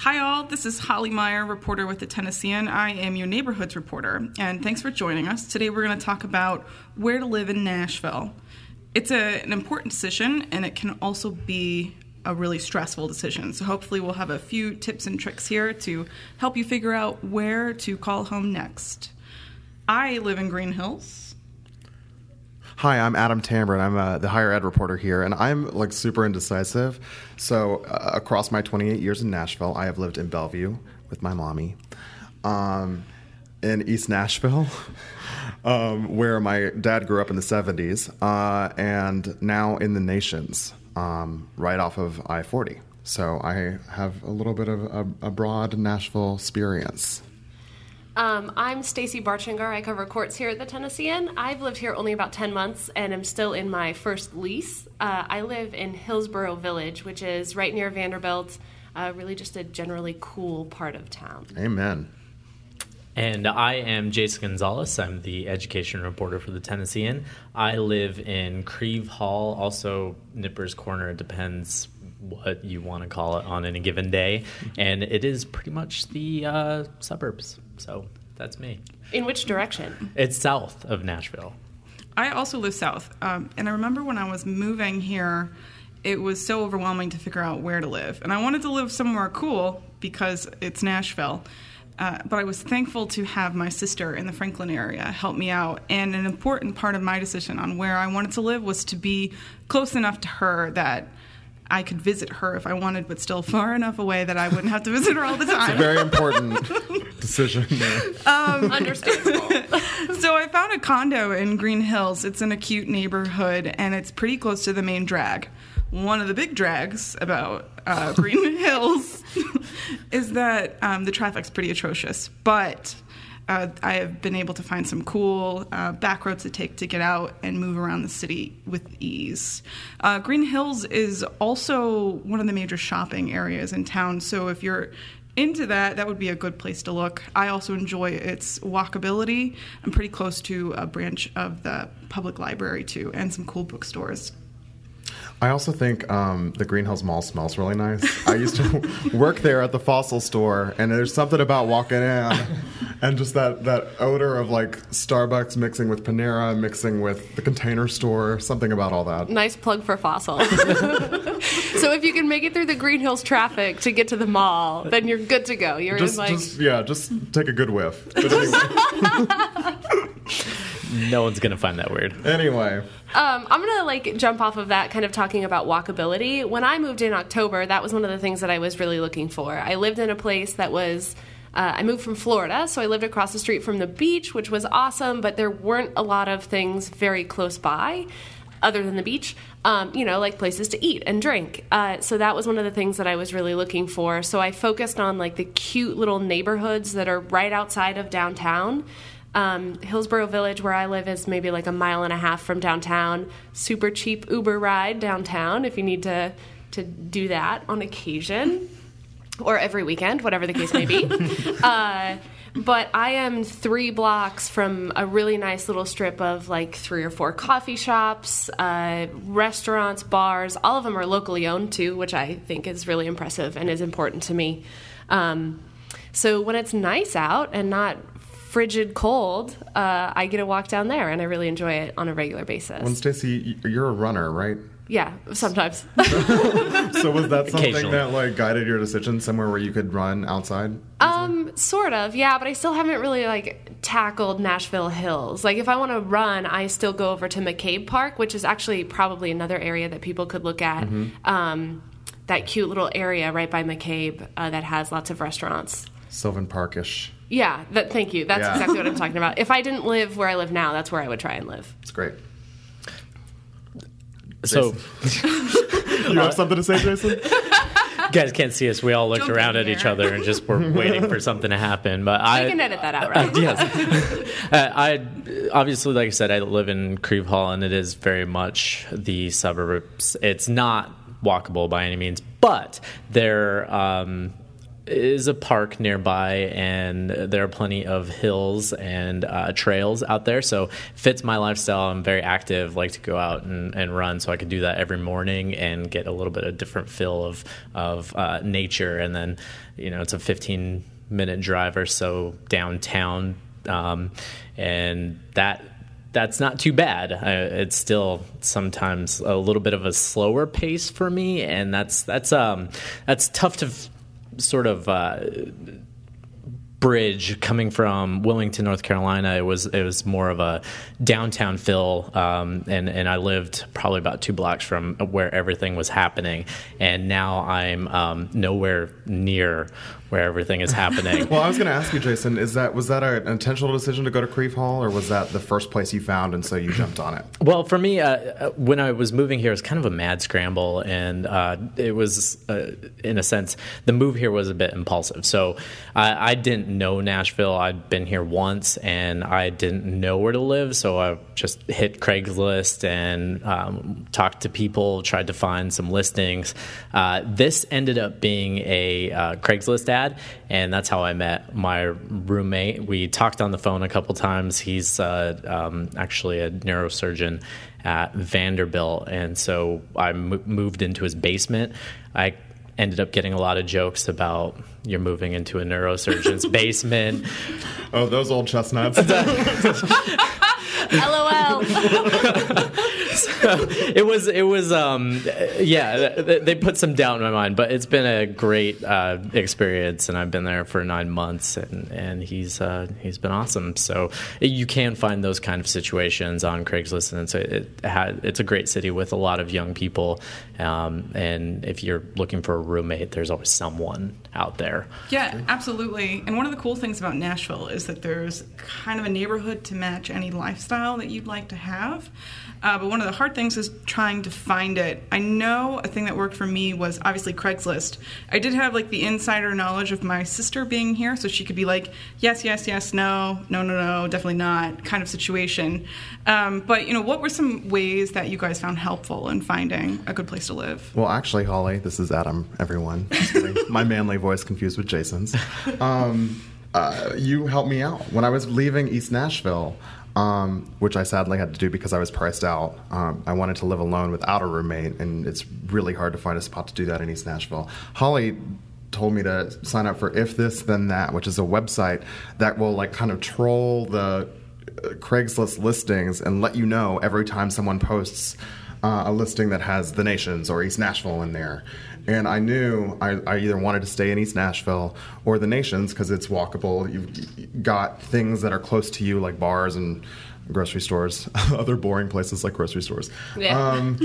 Hi, all. This is Holly Meyer, reporter with the Tennessean. I am your neighborhoods reporter, and thanks for joining us. Today, we're going to talk about where to live in Nashville. It's a, an important decision, and it can also be a really stressful decision. So, hopefully, we'll have a few tips and tricks here to help you figure out where to call home next. I live in Green Hills. Hi, I'm Adam Tamburin. I'm uh, the higher ed reporter here, and I'm like super indecisive. So, uh, across my 28 years in Nashville, I have lived in Bellevue with my mommy, um, in East Nashville, um, where my dad grew up in the 70s, uh, and now in the Nations, um, right off of I 40. So, I have a little bit of a, a broad Nashville experience. Um, I'm Stacey Barchenger. I cover courts here at the Tennessean. I've lived here only about 10 months and I'm still in my first lease. Uh, I live in Hillsboro Village, which is right near Vanderbilt, uh, really just a generally cool part of town. Amen. And I am Jason Gonzales. I'm the education reporter for the Tennessean. I live in Crieve Hall, also Nippers Corner. It depends what you want to call it on any given day. And it is pretty much the uh, suburbs. So that's me. In which direction? It's south of Nashville. I also live south, um, and I remember when I was moving here, it was so overwhelming to figure out where to live, and I wanted to live somewhere cool because it's Nashville. Uh, but I was thankful to have my sister in the Franklin area help me out. And an important part of my decision on where I wanted to live was to be close enough to her that I could visit her if I wanted, but still far enough away that I wouldn't have to visit her all the time. It's a very important decision. Um, Understandable. so I found a condo in Green Hills. It's in a cute neighborhood, and it's pretty close to the main drag. One of the big drags about uh, Green Hills is that um, the traffic's pretty atrocious, but uh, I have been able to find some cool uh, back roads to take to get out and move around the city with ease. Uh, Green Hills is also one of the major shopping areas in town, so if you're into that, that would be a good place to look. I also enjoy its walkability. I'm pretty close to a branch of the public library too, and some cool bookstores. I also think um, the Green Hills Mall smells really nice. I used to work there at the fossil store, and there's something about walking in and just that, that odor of like Starbucks mixing with Panera, mixing with the container store, something about all that. Nice plug for Fossil. so if you can make it through the Green Hills traffic to get to the mall, then you're good to go. You're just, in like. just yeah, just take a good whiff. But anyway, No one's going to find that weird. anyway. Um, I'm gonna like jump off of that, kind of talking about walkability. When I moved in October, that was one of the things that I was really looking for. I lived in a place that was. Uh, I moved from Florida, so I lived across the street from the beach, which was awesome, but there weren't a lot of things very close by other than the beach, um, you know, like places to eat and drink. Uh, so that was one of the things that I was really looking for. So I focused on like the cute little neighborhoods that are right outside of downtown. Um, Hillsboro Village, where I live, is maybe like a mile and a half from downtown. Super cheap Uber ride downtown if you need to to do that on occasion or every weekend, whatever the case may be. uh, but I am three blocks from a really nice little strip of like three or four coffee shops, uh, restaurants, bars. All of them are locally owned too, which I think is really impressive and is important to me. Um, so when it's nice out and not frigid cold, uh, I get to walk down there, and I really enjoy it on a regular basis. Well, Stacey, you're a runner, right? yeah, sometimes. So was that something that like guided your decision somewhere where you could run outside? Um, sort of, yeah, but I still haven't really like tackled Nashville Hills. Like, if I want to run, I still go over to McCabe Park, which is actually probably another area that people could look at. Um, that cute little area right by McCabe uh, that has lots of restaurants. Sylvan Parkish. Yeah, that. Thank you. That's Yeah. exactly what I'm talking about. If I didn't live where I live now, that's where I would try and live. It's great. So, You have something to say, Jason? you guys can't see us. We all looked Jump in around at here. each other and just were waiting for something to happen. But I We can edit that out, right? yes. Uh, I obviously, like I said, I live in Crieve Hall, and it is very much the suburbs. It's not walkable by any means, but there. Um, is a park nearby, and there are plenty of hills and uh, trails out there. So fits my lifestyle. I'm very active, like to go out and, and run, so I could do that every morning and get a little bit of different feel of of uh, nature. And then, you know, it's a 15 minute drive or so downtown, um, and that that's not too bad. I, it's still sometimes a little bit of a slower pace for me, and that's that's um that's tough to sort of. Uh, bridge coming from Wilmington, North Carolina. It was it was more of a downtown feel, um, and and I lived probably about two blocks from where everything was happening, and now I'm um, nowhere near where everything is happening. Well, I was going to ask you, Jason, is that was that an intentional decision to go to Crieve Hall, or was that the first place you found and so you jumped on it? Well, for me, uh, uh, when I was moving here, it was kind of a mad scramble, and uh, it was, uh, in a sense, the move here was a bit impulsive. So I, I didn't know Nashville. I'd been here once, and I didn't know where to live, so I just hit Craigslist and um, talked to people, tried to find some listings. Uh, this ended up being a uh, Craigslist ad and that's how I met my roommate. We talked on the phone a couple times. He's uh, um, actually a neurosurgeon at Vanderbilt, and so I m- moved into his basement. I ended up getting a lot of jokes about you're moving into a neurosurgeon's basement. Oh, those old chestnuts. LOL. it was it was um yeah they put some doubt in my mind but it's been a great uh, experience and I've been there for nine months and and he's uh, he's been awesome so you can find those kind of situations on Craigslist and a, it had, it's a great city with a lot of young people um, and if you're looking for a roommate there's always someone out there Yeah, absolutely. And one of the cool things about Nashville is that there's kind of a neighborhood to match any lifestyle that you'd like to have. Uh, but one of the hard things is trying to find it. I know a thing that worked for me was obviously Craigslist. I did have like the insider knowledge of my sister being here, so she could be like, yes, yes, yes, no, no, no, no, definitely not, kind of situation. Um, but you know, what were some ways that you guys found helpful in finding a good place to live? Well, actually, Holly, this is Adam. Everyone, my manly voice confused with Jason's. Um, uh, you helped me out when I was leaving East Nashville, um, which I sadly had to do because I was priced out. Um, I wanted to live alone without a roommate, and it's really hard to find a spot to do that in East Nashville. Holly told me to sign up for If This Then That, which is a website that will like kind of troll the uh, Craigslist listings and let you know every time someone posts uh, a listing that has the Nations or East Nashville in there. And I knew I, I either wanted to stay in East Nashville or the Nations because it's walkable. You've got things that are close to you, like bars and grocery stores, other boring places like grocery stores. Yeah. Um,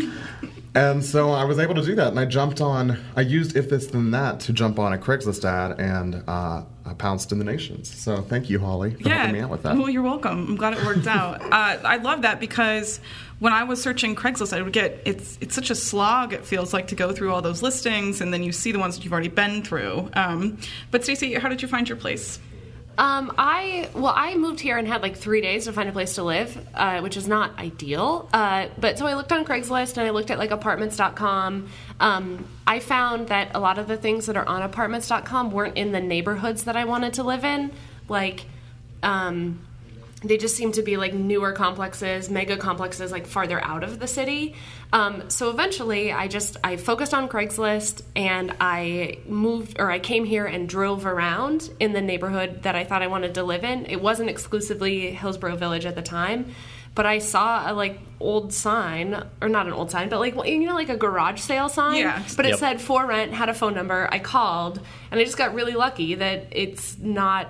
and so I was able to do that, and I jumped on. I used if this then that to jump on a Craigslist ad, and uh, I pounced in the nations. So thank you, Holly, for helping me out with that. Well, you're welcome. I'm glad it worked out. Uh, I love that because when I was searching Craigslist, I would get it's it's such a slog. It feels like to go through all those listings, and then you see the ones that you've already been through. Um, but Stacey, how did you find your place? Um, I well, I moved here and had like three days to find a place to live, uh, which is not ideal. Uh, but so I looked on Craigslist and I looked at like apartments.com. Um, I found that a lot of the things that are on apartments.com weren't in the neighborhoods that I wanted to live in. Like, um, they just seem to be like newer complexes, mega complexes, like farther out of the city. Um, so eventually, I just I focused on Craigslist and I moved or I came here and drove around in the neighborhood that I thought I wanted to live in. It wasn't exclusively Hillsboro Village at the time, but I saw a like old sign or not an old sign, but like you know like a garage sale sign. Yeah. But it Yep. said for rent, had a phone number. I called and I just got really lucky that it's not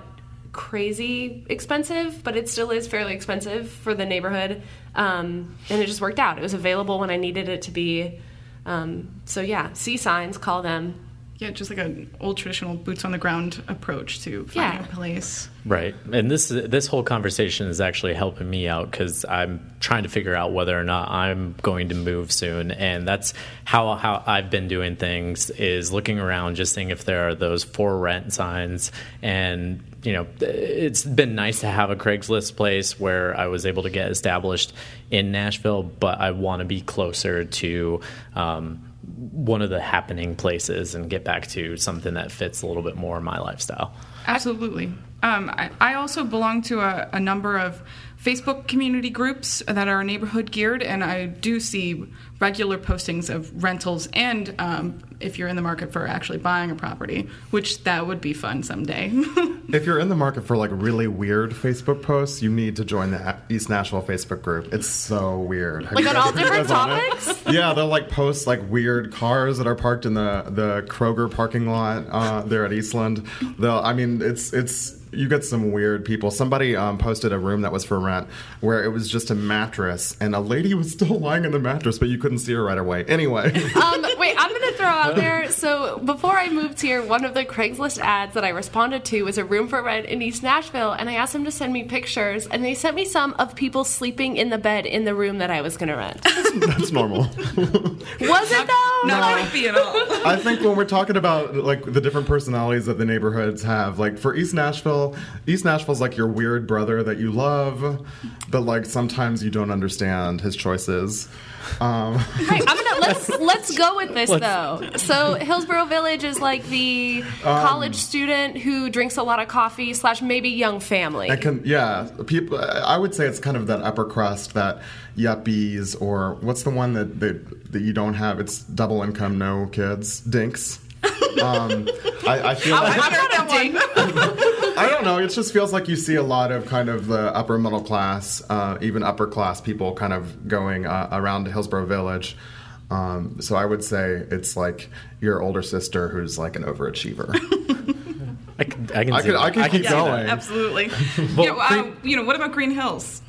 crazy expensive, but it still is fairly expensive for the neighborhood. Um, and it just worked out. It was available when I needed it to be. Um, so yeah, see signs, call them. Yeah, just like an old traditional boots on the ground approach to finding Yeah. a place. Right, and this this whole conversation is actually helping me out because I'm trying to figure out whether or not I'm going to move soon, and that's how how I've been doing things is looking around, just seeing if there are those for rent signs, and you know, it's been nice to have a Craigslist place where I was able to get established in Nashville, but I want to be closer to. Um, one of the happening places and get back to something that fits a little bit more my lifestyle. Absolutely. Um, I, I also belong to a, a number of Facebook community groups that are neighborhood geared, and I do see regular postings of rentals and um, if you're in the market for actually buying a property, which that would be fun someday. If you're in the market for like really weird Facebook posts, you need to join the East Nashville Facebook group. It's so weird. Have Like on all different those on topics? Yeah, they'll like post like weird cars that are parked in the the Kroger parking lot uh, there at Eastland. They'll, I mean, it's it's you get some weird people. Somebody um, posted a room that was for rent where it was just a mattress and a lady was still lying in the mattress, but you couldn't see her right away. Anyway, Um, wait, I'm going to throw out there. So before I moved here, one of the Craigslist ads that I responded to was a room for rent in East Nashville, and I asked them to send me pictures, and they sent me some of people sleeping in the bed in the room that I was going to rent. that's normal. Was it though? Not creepy at all. I think when we're talking about like the different personalities that the neighborhoods have, like for East Nashville, East Nashville's like your weird brother that you love, but like sometimes you don't understand his choices. Um, Right, I'm gonna let's let's go with this Let's- though. So Hillsboro Village is like the college student who drinks a lot of coffee slash maybe young family. I can, yeah, people. I would say it's kind of that upper crust, that yuppies, or what's the one that that, that you don't have? It's double income, no kids, dinks. Um, I, I feel like I've heard that one. I don't know. It just feels like you see a lot of kind of the upper middle class, uh, even upper class people kind of going uh, around Hillsboro Village. Um, so I would say it's like your older sister who's like an overachiever. I can, I can, I see could- that. I could keep see going. Absolutely. Well, you, know, uh, you know, what about Green Hills?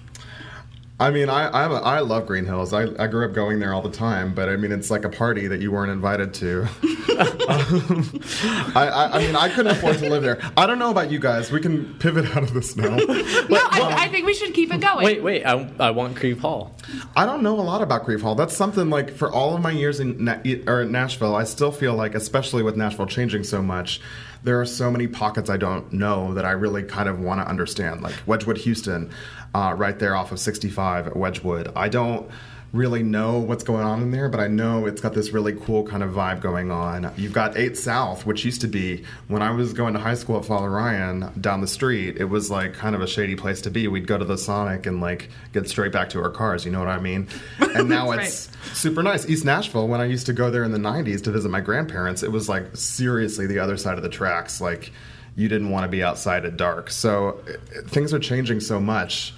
I mean, I I'm a, I love Green Hills. I, I grew up going there all the time, but I mean, it's like a party that you weren't invited to. Um, I, I I mean, I couldn't afford to live there. I don't know about you guys. We can pivot out of this now. no, I, I think we should keep it going. Wait, wait. I, I want Crieve Hall. I don't know a lot about Crieve Hall. That's something like for all of my years in Na- or in Nashville, I still feel like, especially with Nashville changing so much, there are so many pockets I don't know that I really kind of want to understand. Like Wedgewood, Houston, uh, right there off of 65 at Wedgewood. I don't really know what's going on in there, but I know it's got this really cool kind of vibe going on. You've got 8 South, which used to be when I was going to high school at Father Ryan down the street, it was like kind of a shady place to be. We'd go to the Sonic and like get straight back to our cars, you know what I mean? And now it's super nice. East Nashville, when I used to go there in the 90s to visit my grandparents, it was like seriously the other side of the tracks. Like you didn't want to be outside at dark. So it, it- things are changing so much.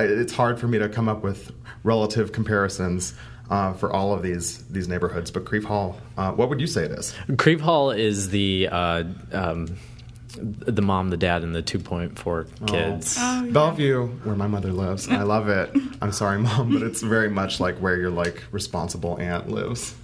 I- It's hard for me to come up with relative comparisons uh, for all of these these neighborhoods. But Crieve Hall, uh, what would you say it is? Crieve Hall is the uh, um, the mom, the dad, and the 2.4 kids. Bellevue, where my mother lives. I love it. I'm sorry, mom, but it's very much like where your like responsible aunt lives.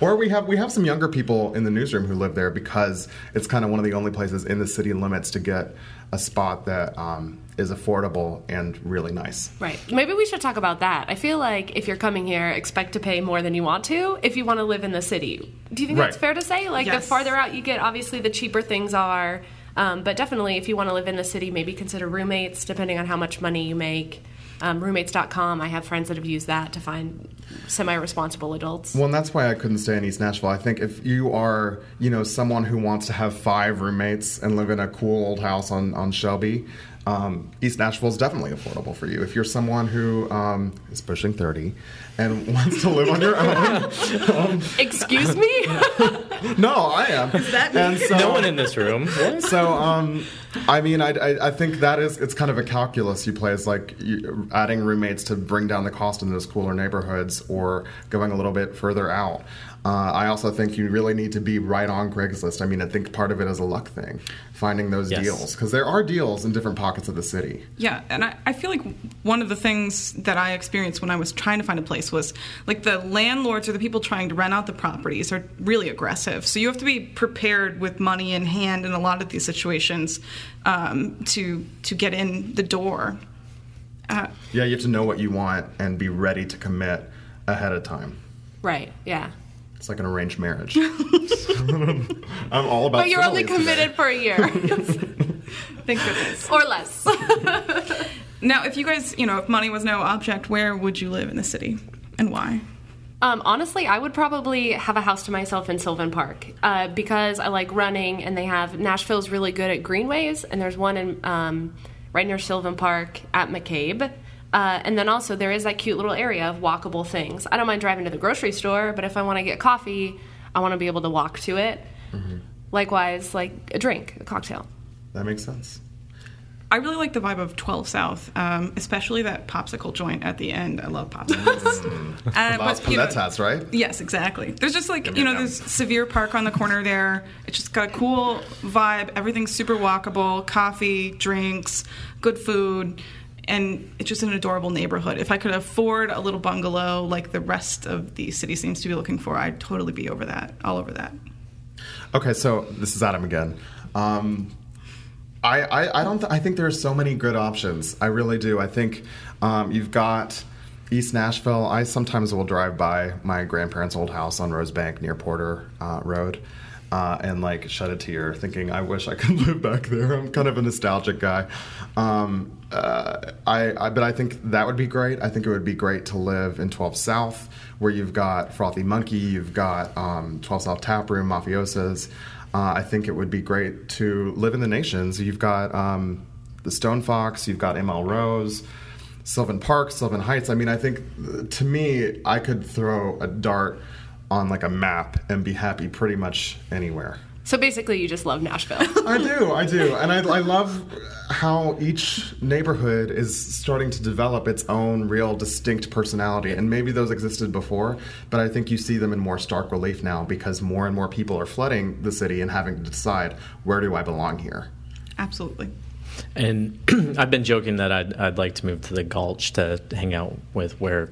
Or we have we have some younger people in the newsroom who live there because it's kind of one of the only places in the city limits to get a spot that um, is affordable and really nice. Right. Maybe we should talk about that. I feel like if you're coming here, expect to pay more than you want to if you want to live in the city. Do you think that's fair to say? Like, the farther out you get, obviously, the cheaper things are. Um, but definitely, if you want to live in the city, maybe consider roommates, depending on how much money you make. Um, roommates.com, I have friends that have used that to find semi responsible adults. Well, and that's why I couldn't stay in East Nashville. I think if you are, you know, someone who wants to have five roommates and live in a cool old house on, on Shelby, um, East Nashville is definitely affordable for you. If you're someone who um, is pushing 30 and wants to live on your own, Excuse me? no, I am. Is that and so, no one in this room. so, um, I mean, I, I, I think that is it's kind of a calculus you play. It's like you, adding roommates to bring down the cost in those cooler neighborhoods, or going a little bit further out. Uh, I also think you really need to be right on Craigslist. I mean, I think part of it is a luck thing, finding those Yes. deals because there are deals in different pockets of the city. Yeah, and I, I feel like one of the things that I experienced when I was trying to find a place was like the landlords or the people trying to rent out the properties are really aggressive. So you have to be prepared with money in hand in a lot of these situations um, to to get in the door. Uh, Yeah, you have to know what you want and be ready to commit ahead of time. right, yeah. It's like an arranged marriage. I'm all about. But you're only similes today. committed for a year thank goodness. or less. Now, if you guys, you know, if money was no object, where would you live in the city and why? Um, honestly, I would probably have a house to myself in Sylvan Park uh, because I like running, and they have Nashville's really good at greenways, and there's one in um, right near Sylvan Park at McCabe. Uh, and then also there is that cute little area of walkable things. I don't mind driving to the grocery store, but if I want to get coffee, I want to be able to walk to it. Likewise, like a drink, a cocktail. That makes sense. I really like the vibe of 12 South, um, especially that popsicle joint at the end. I love popsicles. Uh, Las but, you know- Paletas, right? Yes, exactly. There's just like, Yum, you know, yum, yum. there's Sevier Park on the corner there. It's just got a cool vibe. Everything's super walkable coffee, drinks, good food. And it's just an adorable neighborhood. If I could afford a little bungalow like the rest of the city seems to be looking for, I'd totally be over that, all over that. Okay, so this is Adam again. Um, I, I, I don't. Th- I think there's so many good options. I really do. I think um, you've got East Nashville. I sometimes will drive by my grandparents' old house on Rosebank near Porter uh, Road. Uh, and like shed a tear, thinking, "I wish I could live back there." I'm kind of a nostalgic guy, um, uh, I, I but I think that would be great. I think it would be great to live in 12 South, where you've got Frothy Monkey, you've got um, 12 South Tap Room, Mafiaoza's. Uh, I think it would be great to live in the nations. You've got um, the Stone Fox, you've got ML Rose, Sylvan Park, Sylvan Heights. I mean, I think to me, I could throw a dart on like a map and be happy pretty much anywhere. So basically, you just love Nashville. I do, I do, and I, I love how each neighborhood is starting to develop its own real distinct personality. And maybe those existed before, but I think you see them in more stark relief now because more and more people are flooding the city and having to decide where do I belong here. Absolutely. And I've been joking that I'd, I'd like to move to the Gulch to hang out with where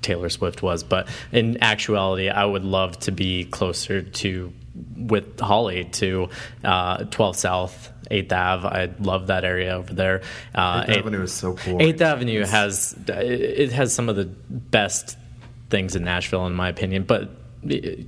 Taylor Swift was, but in actuality, I would love to be closer to with Holly to uh, 12 South. 8th Ave, I love that area over there. Uh, 8th Avenue is so cool. 8th Avenue has it has some of the best things in Nashville, in my opinion. But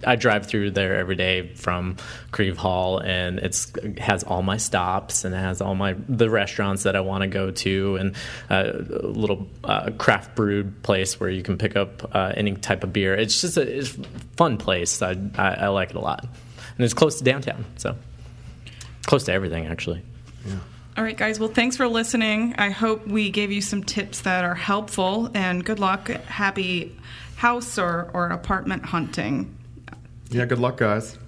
I drive through there every day from Crieve Hall, and it's it has all my stops and it has all my the restaurants that I want to go to, and uh, a little uh, craft brewed place where you can pick up uh, any type of beer. It's just a, it's a fun place. I, I I like it a lot, and it's close to downtown, so close to everything actually. Yeah. All right, guys. Well, thanks for listening. I hope we gave you some tips that are helpful, and good luck. Happy house or, or apartment hunting. Yeah, good luck, guys.